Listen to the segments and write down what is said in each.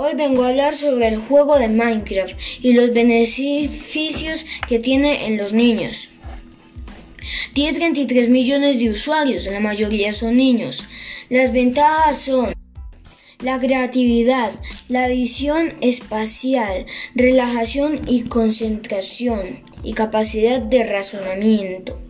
Hoy vengo a hablar sobre el juego de Minecraft y los beneficios que tiene en los niños. Tiene 33 millones de usuarios, la mayoría son niños. Las ventajas son la creatividad, la visión espacial, relajación y concentración y capacidad de razonamiento.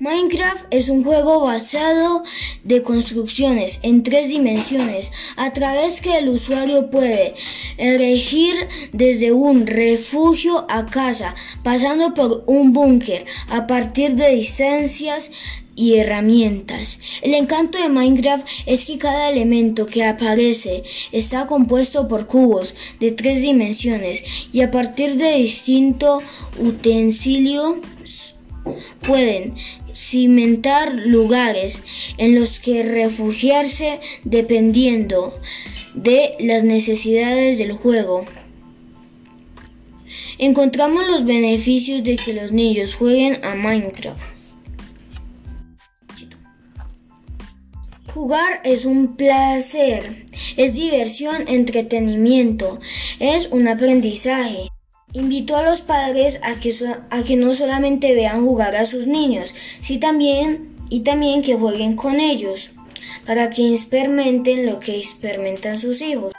Minecraft es un juego basado de construcciones en tres dimensiones a través que el usuario puede elegir desde un refugio a casa, pasando por un búnker a partir de distancias y herramientas. El encanto de Minecraft es que cada elemento que aparece está compuesto por cubos de tres dimensiones y a partir de distinto utensilio pueden cimentar lugares en los que refugiarse dependiendo de las necesidades del juego. Encontramos los beneficios de que los niños jueguen a Minecraft. Jugar es un placer, es diversión, entretenimiento, es un aprendizaje. Invito a los padres a que, a que no solamente vean jugar a sus niños, también, y también que jueguen con ellos, para que experimenten lo que experimentan sus hijos.